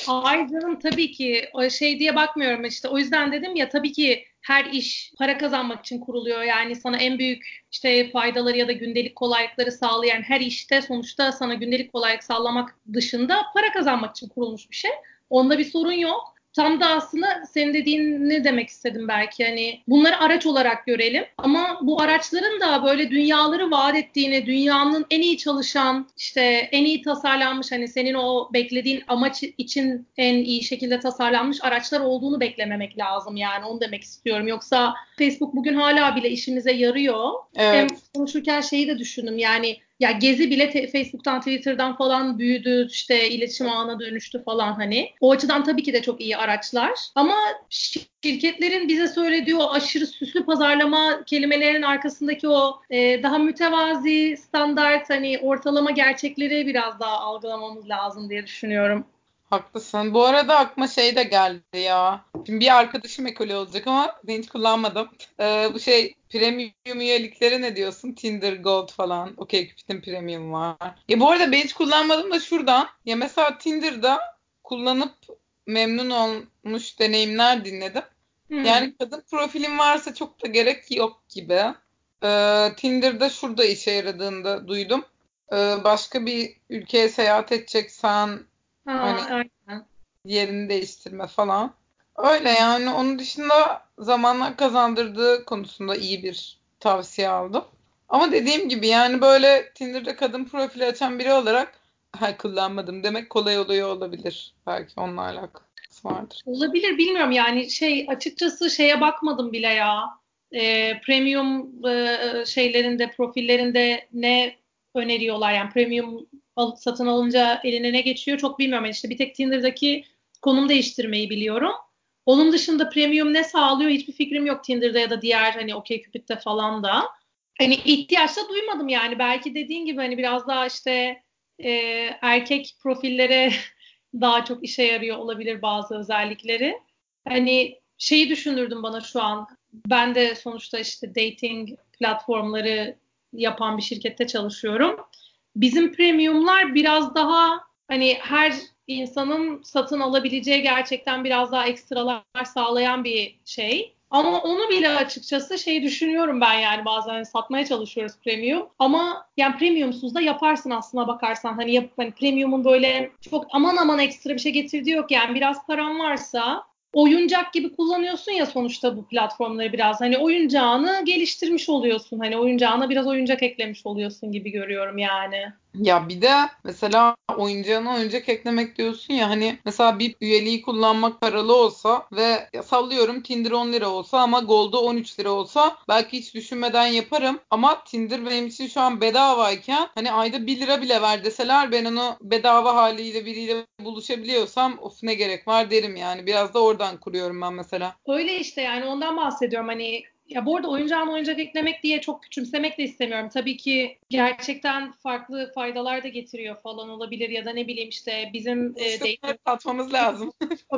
Hayır canım tabii ki o şey diye bakmıyorum işte. O yüzden dedim ya tabii ki her iş para kazanmak için kuruluyor. Yani sana en büyük işte faydaları ya da gündelik kolaylıkları sağlayan her işte sonuçta sana gündelik kolaylık sağlamak dışında para kazanmak için kurulmuş bir şey. Onda bir sorun yok tam da aslında senin dediğin ne demek istedim belki hani bunları araç olarak görelim ama bu araçların da böyle dünyaları vaat ettiğini, dünyanın en iyi çalışan, işte en iyi tasarlanmış hani senin o beklediğin amaç için en iyi şekilde tasarlanmış araçlar olduğunu beklememek lazım yani onu demek istiyorum. Yoksa Facebook bugün hala bile işimize yarıyor. Evet. Hem konuşurken şeyi de düşündüm yani ya Gezi bile te- Facebook'tan, Twitter'dan falan büyüdü, işte iletişim ağına dönüştü falan hani. O açıdan tabii ki de çok iyi araçlar. Ama şirketlerin bize söylediği o aşırı süslü pazarlama kelimelerinin arkasındaki o e, daha mütevazi, standart hani ortalama gerçekleri biraz daha algılamamız lazım diye düşünüyorum. Haklısın. Bu arada aklıma şey de geldi ya. Şimdi bir arkadaşım ekoli olacak ama ben hiç kullanmadım. Ee, bu şey premium üyelikleri ne diyorsun? Tinder Gold falan. Okey Cupid'in premium var. Ya bu arada ben hiç kullanmadım da şuradan. Ya mesela Tinder'da kullanıp memnun olmuş deneyimler dinledim. Hmm. Yani kadın profilin varsa çok da gerek yok gibi. Ee, Tinder'da şurada işe yaradığında duydum. Ee, başka bir ülkeye seyahat edeceksen Ha, hani aynen. yerini değiştirme falan. Öyle yani onun dışında zamanlar kazandırdığı konusunda iyi bir tavsiye aldım. Ama dediğim gibi yani böyle Tinder'da kadın profili açan biri olarak ha, kullanmadım demek kolay oluyor olabilir. Belki onunla alakası vardır. Olabilir bilmiyorum yani şey açıkçası şeye bakmadım bile ya. E, premium e, şeylerinde profillerinde ne öneriyorlar yani premium al, satın alınca eline ne geçiyor çok bilmiyorum. Yani işte bir tek Tinder'daki konum değiştirmeyi biliyorum. Onun dışında premium ne sağlıyor hiçbir fikrim yok Tinder'da ya da diğer hani OkCupid'de falan da. Hani ihtiyaç da duymadım yani. Belki dediğin gibi hani biraz daha işte e, erkek profillere daha çok işe yarıyor olabilir bazı özellikleri. Hani şeyi düşünürdüm bana şu an. Ben de sonuçta işte dating platformları yapan bir şirkette çalışıyorum. Bizim premiumlar biraz daha hani her insanın satın alabileceği gerçekten biraz daha ekstralar sağlayan bir şey. Ama onu bile açıkçası şey düşünüyorum ben yani bazen hani satmaya çalışıyoruz premium. Ama yani premiumsuz da yaparsın aslına bakarsan. Hani, yap, hani premiumun böyle çok aman aman ekstra bir şey getirdiği yok. Yani biraz paran varsa oyuncak gibi kullanıyorsun ya sonuçta bu platformları biraz. Hani oyuncağını geliştirmiş oluyorsun. Hani oyuncağına biraz oyuncak eklemiş oluyorsun gibi görüyorum yani. Ya bir de mesela oyuncağına oyuncak eklemek diyorsun ya hani mesela bir üyeliği kullanmak paralı olsa ve sallıyorum Tinder 10 lira olsa ama Gold'u 13 lira olsa belki hiç düşünmeden yaparım. Ama Tinder benim için şu an bedavayken hani ayda 1 lira bile ver deseler ben onu bedava haliyle biriyle buluşabiliyorsam of ne gerek var derim yani. Biraz da oradan kuruyorum ben mesela. Öyle işte yani ondan bahsediyorum. Hani ya bu arada oyuncağına oyuncak eklemek diye çok küçümsemek de istemiyorum. Tabii ki gerçekten farklı faydalar da getiriyor falan olabilir ya da ne bileyim işte bizim e, dating atmamız lazım.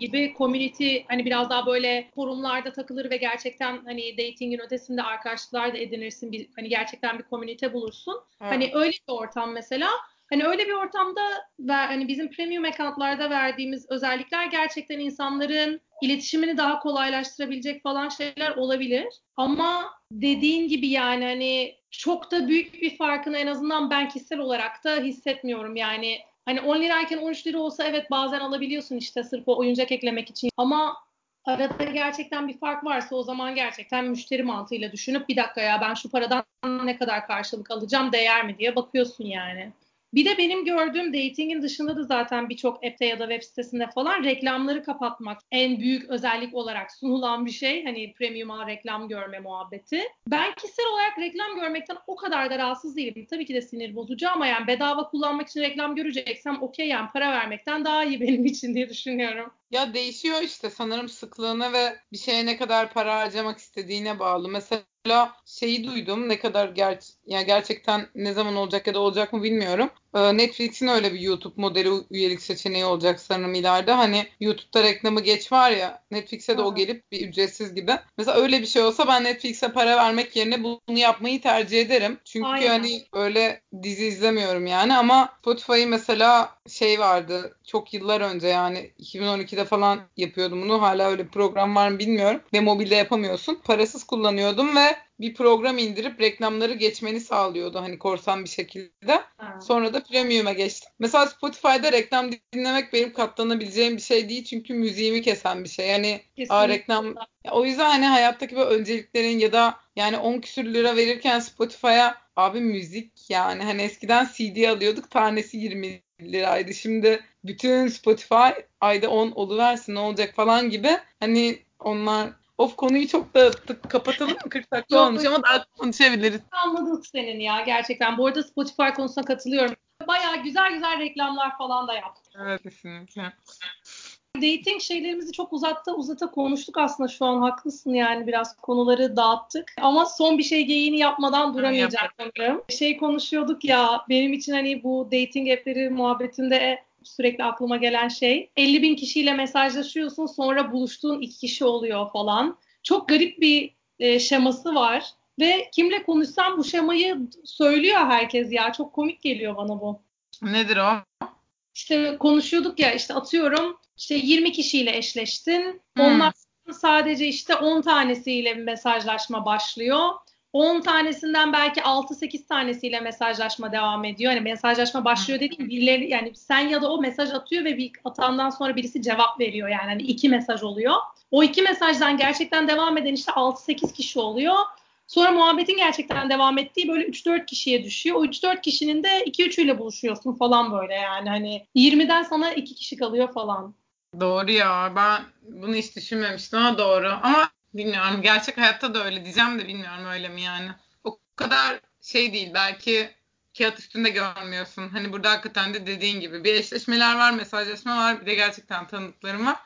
gibi community hani biraz daha böyle forumlarda takılır ve gerçekten hani datingin ötesinde arkadaşlıklar da edinirsin. Bir, hani gerçekten bir komünite bulursun. Evet. Hani öyle bir ortam mesela Hani öyle bir ortamda ve hani bizim premium account'larda verdiğimiz özellikler gerçekten insanların iletişimini daha kolaylaştırabilecek falan şeyler olabilir. Ama dediğin gibi yani hani çok da büyük bir farkını en azından ben kişisel olarak da hissetmiyorum. Yani hani 10 lirayken 13 lira olsa evet bazen alabiliyorsun işte sırf o oyuncak eklemek için. Ama arada gerçekten bir fark varsa o zaman gerçekten müşteri mantığıyla düşünüp bir dakika ya ben şu paradan ne kadar karşılık alacağım değer mi diye bakıyorsun yani. Bir de benim gördüğüm datingin dışında da zaten birçok app'te ya da web sitesinde falan reklamları kapatmak en büyük özellik olarak sunulan bir şey. Hani premium'a reklam görme muhabbeti. Ben kişisel olarak reklam görmekten o kadar da rahatsız değilim. Tabii ki de sinir bozucu ama yani bedava kullanmak için reklam göreceksem okey yani para vermekten daha iyi benim için diye düşünüyorum. Ya değişiyor işte sanırım sıklığına ve bir şeye ne kadar para harcamak istediğine bağlı. Mesela şeyi duydum ne kadar ger yani gerçekten ne zaman olacak ya da olacak mı bilmiyorum. Ee, Netflix'in öyle bir YouTube modeli üyelik seçeneği olacak sanırım ileride. Hani YouTube'da reklamı geç var ya Netflix'e de o gelip bir ücretsiz gibi. Mesela öyle bir şey olsa ben Netflix'e para vermek yerine bunu yapmayı tercih ederim. Çünkü Aynen. hani öyle dizi izlemiyorum yani ama Spotify'ı mesela şey vardı çok yıllar önce yani 2012'de falan yapıyordum bunu. Hala öyle bir program var mı bilmiyorum. Ve mobilde yapamıyorsun. Parasız kullanıyordum ve bir program indirip reklamları geçmeni sağlıyordu hani korsan bir şekilde. Ha. Sonra da premium'a geçtim. Mesela Spotify'da reklam dinlemek benim katlanabileceğim bir şey değil çünkü müziğimi kesen bir şey. Yani a, reklam o yüzden hani hayattaki böyle önceliklerin ya da yani 10 küsür lira verirken Spotify'a abi müzik yani hani eskiden CD alıyorduk tanesi 20 liraydı. Şimdi bütün Spotify ayda 10 oluversin ne olacak falan gibi hani onlar Of konuyu çok dağıttık. Kapatalım mı? 40 dakika olmuş ama daha konuşabiliriz. Anladık senin ya gerçekten. Bu arada Spotify konusuna katılıyorum. Baya güzel güzel reklamlar falan da yaptık. Evet kesinlikle. Dating şeylerimizi çok uzatta uzata konuştuk aslında şu an haklısın yani biraz konuları dağıttık. Ama son bir şey geyiğini yapmadan duramayacağım sanırım. Şey konuşuyorduk ya benim için hani bu dating app'leri muhabbetinde sürekli aklıma gelen şey. 50 bin kişiyle mesajlaşıyorsun sonra buluştuğun iki kişi oluyor falan. Çok garip bir e, şeması var. Ve kimle konuşsam bu şemayı söylüyor herkes ya. Çok komik geliyor bana bu. Nedir o? İşte konuşuyorduk ya işte atıyorum işte 20 kişiyle eşleştin. Hmm. Onlar sadece işte 10 tanesiyle mesajlaşma başlıyor. 10 tanesinden belki 6-8 tanesiyle mesajlaşma devam ediyor. Hani mesajlaşma başlıyor dediğim birileri yani sen ya da o mesaj atıyor ve bir atandan sonra birisi cevap veriyor yani hani iki mesaj oluyor. O iki mesajdan gerçekten devam eden işte 6-8 kişi oluyor. Sonra muhabbetin gerçekten devam ettiği böyle 3-4 kişiye düşüyor. O 3-4 kişinin de 2-3'üyle buluşuyorsun falan böyle yani. Hani 20'den sana 2 kişi kalıyor falan. Doğru ya. Ben bunu hiç düşünmemiştim ama doğru. Ama bilmiyorum. Gerçek hayatta da öyle diyeceğim de bilmiyorum öyle mi yani. O kadar şey değil. Belki kağıt üstünde görmüyorsun. Hani burada hakikaten de dediğin gibi bir eşleşmeler var, mesajlaşma var. Bir de gerçekten tanıdıklarım var.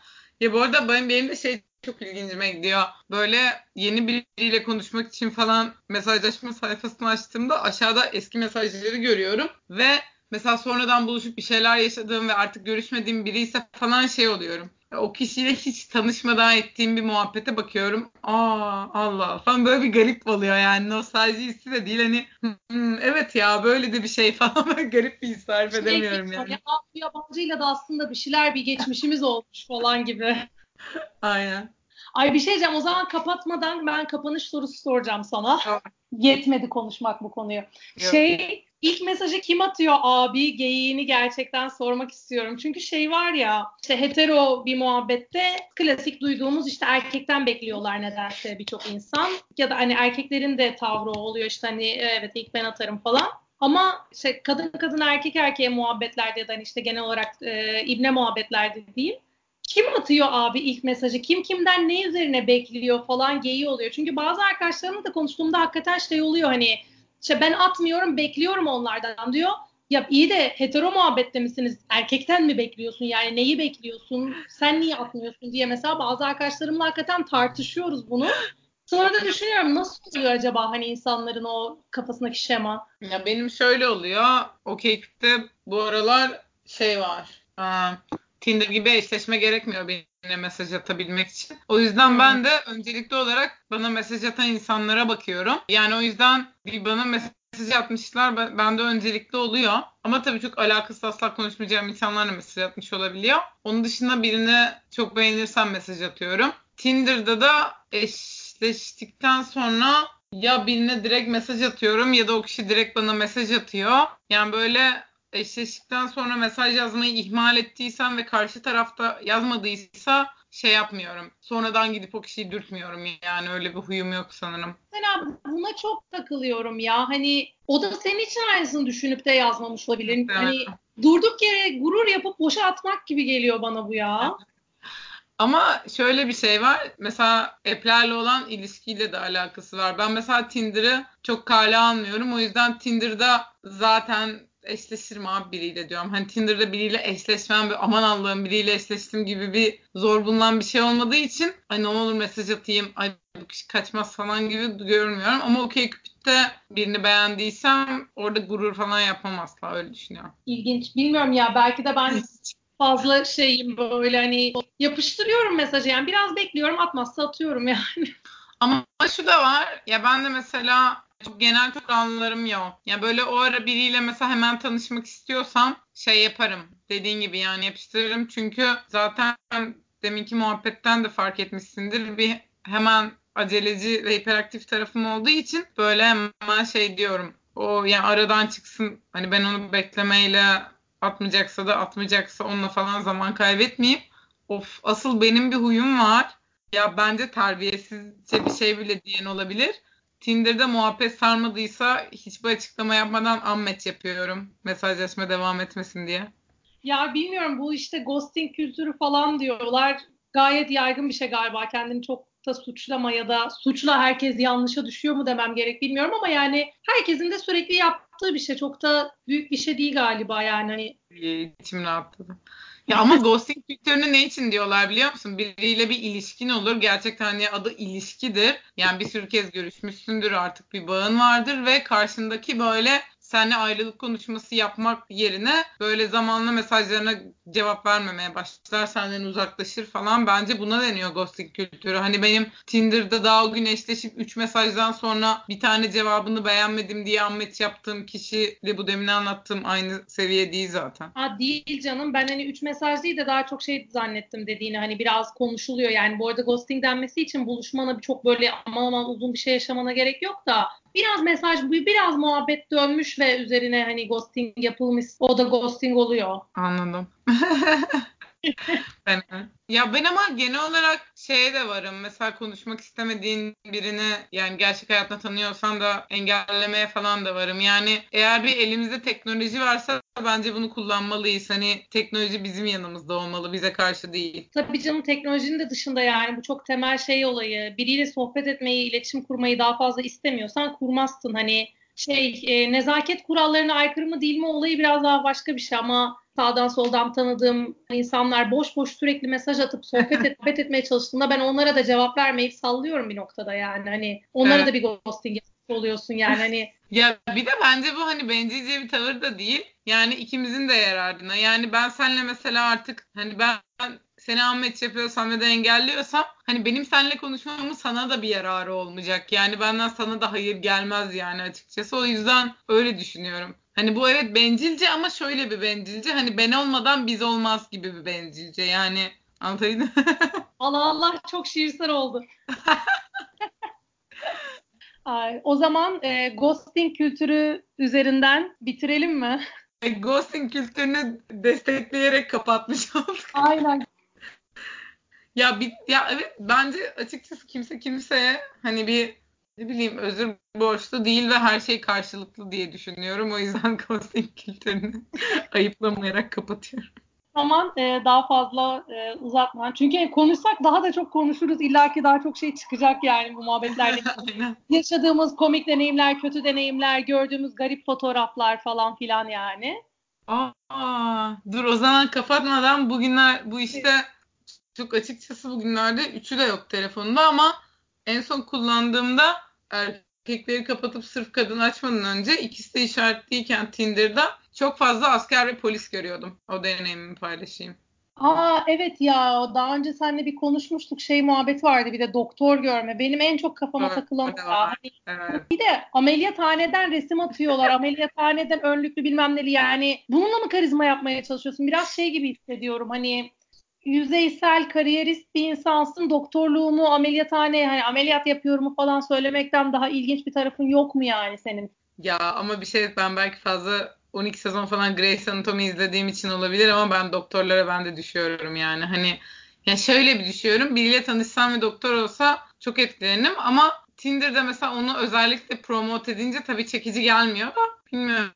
Ya bu arada benim, benim de şey çok ilgincime gidiyor. Böyle yeni biriyle konuşmak için falan mesajlaşma sayfasını açtığımda aşağıda eski mesajları görüyorum ve mesela sonradan buluşup bir şeyler yaşadığım ve artık görüşmediğim biri ise falan şey oluyorum. O kişiyle hiç tanışmadan ettiğim bir muhabbete bakıyorum. Aa Allah falan böyle bir garip oluyor yani. Nostalji hissi de değil hani hmm, evet ya böyle de bir şey falan böyle garip bir his tarif şey edemiyorum yani. Ya, bu yabancıyla da aslında bir şeyler bir geçmişimiz olmuş falan gibi. Aynen. Ay bir şey diyeceğim o zaman kapatmadan ben kapanış sorusu soracağım sana. Yetmedi konuşmak bu konuyu. Yok. Şey ilk mesajı kim atıyor abi geyiğini gerçekten sormak istiyorum. Çünkü şey var ya işte hetero bir muhabbette klasik duyduğumuz işte erkekten bekliyorlar nedense birçok insan. Ya da hani erkeklerin de tavrı oluyor işte hani evet ilk ben atarım falan. Ama işte kadın kadın erkek erkeğe muhabbetlerde ya da hani işte genel olarak e, ibne muhabbetlerde diyeyim kim atıyor abi ilk mesajı? Kim kimden ne üzerine bekliyor falan geyi oluyor. Çünkü bazı arkadaşlarımla da konuştuğumda hakikaten şey oluyor hani işte ben atmıyorum bekliyorum onlardan diyor. Ya iyi de hetero muhabbette misiniz? Erkekten mi bekliyorsun? Yani neyi bekliyorsun? Sen niye atmıyorsun diye mesela bazı arkadaşlarımla hakikaten tartışıyoruz bunu. Sonra da düşünüyorum nasıl oluyor acaba hani insanların o kafasındaki şema? Ya benim şöyle oluyor. OkCupid'de bu aralar şey var. Tinder gibi eşleşme gerekmiyor birine mesaj atabilmek için. O yüzden ben de öncelikli olarak bana mesaj atan insanlara bakıyorum. Yani o yüzden bir bana mesaj atmışlar ben de öncelikli oluyor. Ama tabii çok alakasız asla konuşmayacağım insanlarla mesaj atmış olabiliyor. Onun dışında birine çok beğenirsem mesaj atıyorum. Tinder'da da eşleştikten sonra ya birine direkt mesaj atıyorum ya da o kişi direkt bana mesaj atıyor. Yani böyle eşleştikten sonra mesaj yazmayı ihmal ettiysem ve karşı tarafta yazmadıysa şey yapmıyorum. Sonradan gidip o kişiyi dürtmüyorum yani öyle bir huyum yok sanırım. Mesela buna çok takılıyorum ya. Hani o da senin için aynısını düşünüp de yazmamış olabilir. Evet. Hani durduk yere gurur yapıp boşa atmak gibi geliyor bana bu ya. Ama şöyle bir şey var. Mesela app'lerle olan ilişkiyle de alakası var. Ben mesela Tinder'ı çok kale almıyorum. O yüzden Tinder'da zaten eşleşirim abi biriyle diyorum. Hani Tinder'da biriyle eşleşmem, aman Allah'ım biriyle eşleştim gibi bir zor bulunan bir şey olmadığı için ay ne olur mesaj atayım, ay bu kişi kaçmaz falan gibi görmüyorum. Ama okey Cupid'de birini beğendiysem orada gurur falan yapmam asla öyle düşünüyorum. İlginç. Bilmiyorum ya belki de ben fazla şeyim böyle hani yapıştırıyorum mesajı yani biraz bekliyorum atmazsa atıyorum yani. Ama şu da var ya ben de mesela çok genel kurallarım yok. Ya böyle o ara biriyle mesela hemen tanışmak istiyorsam şey yaparım. Dediğin gibi yani yapıştırırım. Çünkü zaten deminki muhabbetten de fark etmişsindir. Bir hemen aceleci ve hiperaktif tarafım olduğu için böyle hemen şey diyorum. O yani aradan çıksın. Hani ben onu beklemeyle atmayacaksa da atmayacaksa onunla falan zaman kaybetmeyeyim. Of asıl benim bir huyum var. Ya bence terbiyesizce bir şey bile diyen olabilir. Tinder'da muhabbet sarmadıysa hiçbir açıklama yapmadan unmatch yapıyorum. Mesajlaşma devam etmesin diye. Ya bilmiyorum bu işte ghosting kültürü falan diyorlar. Gayet yaygın bir şey galiba. Kendini çok da suçlama ya da suçla herkes yanlışa düşüyor mu demem gerek bilmiyorum ama yani herkesin de sürekli yaptığı bir şey. Çok da büyük bir şey değil galiba yani. Hani... İçim rahatladı. Ya ama ghosting kültürünü ne için diyorlar biliyor musun? Biriyle bir ilişkin olur. Gerçekten hani adı ilişkidir. Yani bir sürü kez görüşmüşsündür artık bir bağın vardır ve karşındaki böyle seninle ayrılık konuşması yapmak yerine böyle zamanla mesajlarına cevap vermemeye başlar, senden uzaklaşır falan. Bence buna deniyor ghosting kültürü. Hani benim Tinder'da daha o gün eşleşip 3 mesajdan sonra bir tane cevabını beğenmedim diye ammet yaptığım kişiyle bu demin anlattığım aynı seviye değil zaten. Ha değil canım. Ben hani 3 mesaj değil de daha çok şey zannettim dediğini. Hani biraz konuşuluyor. Yani bu arada ghosting denmesi için buluşmana çok böyle aman aman uzun bir şey yaşamana gerek yok da biraz mesaj biraz muhabbet dönmüş ve üzerine hani ghosting yapılmış o da ghosting oluyor. Anladım. ben, ya ben ama genel olarak şeye de varım. Mesela konuşmak istemediğin birini yani gerçek hayatta tanıyorsan da engellemeye falan da varım. Yani eğer bir elimizde teknoloji varsa bence bunu kullanmalıyız. Hani teknoloji bizim yanımızda olmalı, bize karşı değil. Tabii canım teknolojinin de dışında yani bu çok temel şey olayı. Biriyle sohbet etmeyi, iletişim kurmayı daha fazla istemiyorsan kurmazsın. Hani şey e, nezaket kurallarına aykırı mı değil mi olayı biraz daha başka bir şey ama sağdan soldan tanıdığım insanlar boş boş sürekli mesaj atıp sohbet, et, sohbet etmeye çalıştığında ben onlara da cevap vermeyip sallıyorum bir noktada yani hani onlara evet. da bir ghosting oluyorsun yani hani. ya bir de bence bu hani bencilce bir tavır da değil. Yani ikimizin de yararına. Yani ben seninle mesela artık hani ben seni Ahmet yapıyorsam ya da engelliyorsam hani benim seninle konuşmamın sana da bir yararı olmayacak. Yani benden sana da hayır gelmez yani açıkçası. O yüzden öyle düşünüyorum. Hani bu evet bencilce ama şöyle bir bencilce. Hani ben olmadan biz olmaz gibi bir bencilce. Yani anlatabildim Allah Allah çok şiirsel oldu. Ay, o zaman e, ghosting kültürü üzerinden bitirelim mi? E, ghosting kültürünü destekleyerek kapatmış olduk. Aynen. Ya bir ya evet bence açıkçası kimse kimseye hani bir ne bileyim özür borçlu değil ve her şey karşılıklı diye düşünüyorum. O yüzden ghosting kültürünü ayıplamayarak kapatıyorum. Aman e, daha fazla e, uzatma. Çünkü konuşsak daha da çok konuşuruz. İlla ki daha çok şey çıkacak yani bu muhabbetlerde. Yaşadığımız komik deneyimler, kötü deneyimler, gördüğümüz garip fotoğraflar falan filan yani. Aa, dur o zaman kapatmadan bugünler bu işte çok açıkçası bugünlerde üçü de yok telefonda ama en son kullandığımda erkekleri kapatıp sırf kadın açmadan önce ikisi de işaretliyken Tinder'da çok fazla asker ve polis görüyordum. O deneyimimi paylaşayım. Aa evet ya daha önce seninle bir konuşmuştuk şey muhabbet vardı bir de doktor görme. Benim en çok kafama evet, takılan ya. Hani, evet. Bir de ameliyathaneden resim atıyorlar. ameliyathaneden önlüklü bilmem neli yani. Bununla mı karizma yapmaya çalışıyorsun? Biraz şey gibi hissediyorum hani yüzeysel kariyerist bir insansın. Doktorluğumu ameliyathane hani ameliyat yapıyorum falan söylemekten daha ilginç bir tarafın yok mu yani senin? Ya ama bir şey ben belki fazla 12 sezon falan Grey's Anatomy izlediğim için olabilir ama ben doktorlara ben de düşüyorum yani. Hani ya şöyle bir düşüyorum. Biriyle tanışsam ve doktor olsa çok etkilenirim ama Tinder'da mesela onu özellikle promote edince tabii çekici gelmiyor da bilmiyorum.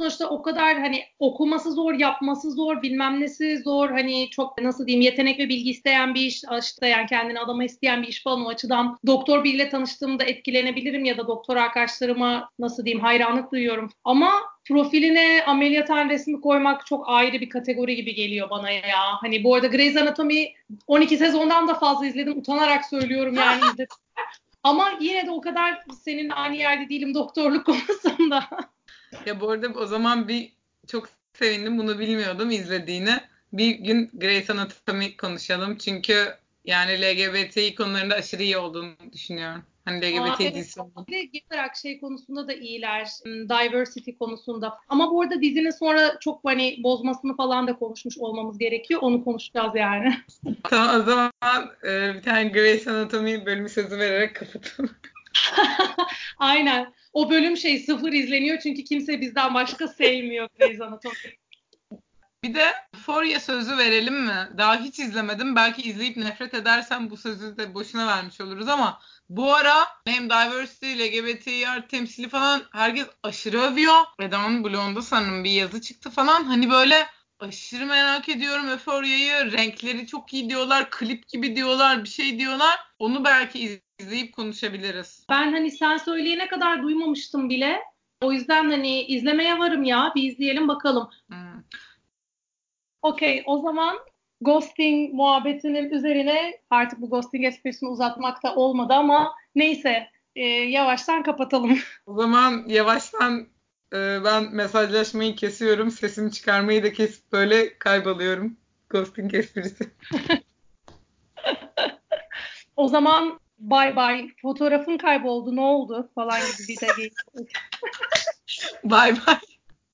Sonuçta o kadar hani okuması zor, yapması zor, bilmem nesi zor. Hani çok nasıl diyeyim yetenek ve bilgi isteyen bir iş, işte yani kendini adama isteyen bir iş falan o açıdan doktor biriyle tanıştığımda etkilenebilirim ya da doktor arkadaşlarıma nasıl diyeyim hayranlık duyuyorum. Ama profiline ameliyathane resmi koymak çok ayrı bir kategori gibi geliyor bana ya. Hani bu arada Grey's Anatomy 12 sezondan da fazla izledim. Utanarak söylüyorum yani izledim. Ama yine de o kadar senin aynı yerde değilim doktorluk konusunda. Ya bu arada o zaman bir çok sevindim bunu bilmiyordum izlediğini. Bir gün Grey's Anatomy konuşalım çünkü yani LGBT konularında aşırı iyi olduğunu düşünüyorum. Hani LGBT Aa, dizisi evet. Genel olarak şey konusunda da iyiler. Hmm, diversity konusunda. Ama bu arada dizinin sonra çok hani bozmasını falan da konuşmuş olmamız gerekiyor. Onu konuşacağız yani. tamam o zaman e, bir tane Grey's Anatomy bölümü sözü vererek kapatalım. Aynen. O bölüm şey sıfır izleniyor çünkü kimse bizden başka sevmiyor Grey's Anatomy. Bir de Euphoria sözü verelim mi? Daha hiç izlemedim. Belki izleyip nefret edersem bu sözü de boşuna vermiş oluruz ama bu ara hem diversity, LGBTİ temsili falan herkes aşırı övüyor. Eda'nın blogunda sanırım bir yazı çıktı falan. Hani böyle aşırı merak ediyorum Euphoria'yı. Renkleri çok iyi diyorlar. Klip gibi diyorlar. Bir şey diyorlar. Onu belki izleyip konuşabiliriz. Ben hani sen söyleyene kadar duymamıştım bile. O yüzden hani izlemeye varım ya. Bir izleyelim bakalım. Hmm. Okey o zaman ghosting muhabbetinin üzerine artık bu ghosting esprisini uzatmakta olmadı ama neyse e, yavaştan kapatalım. O zaman yavaştan e, ben mesajlaşmayı kesiyorum. Sesimi çıkarmayı da kesip böyle kayboluyorum. Ghosting esprisi. o zaman bay bay fotoğrafın kayboldu ne oldu falan gibi bir de bay bay.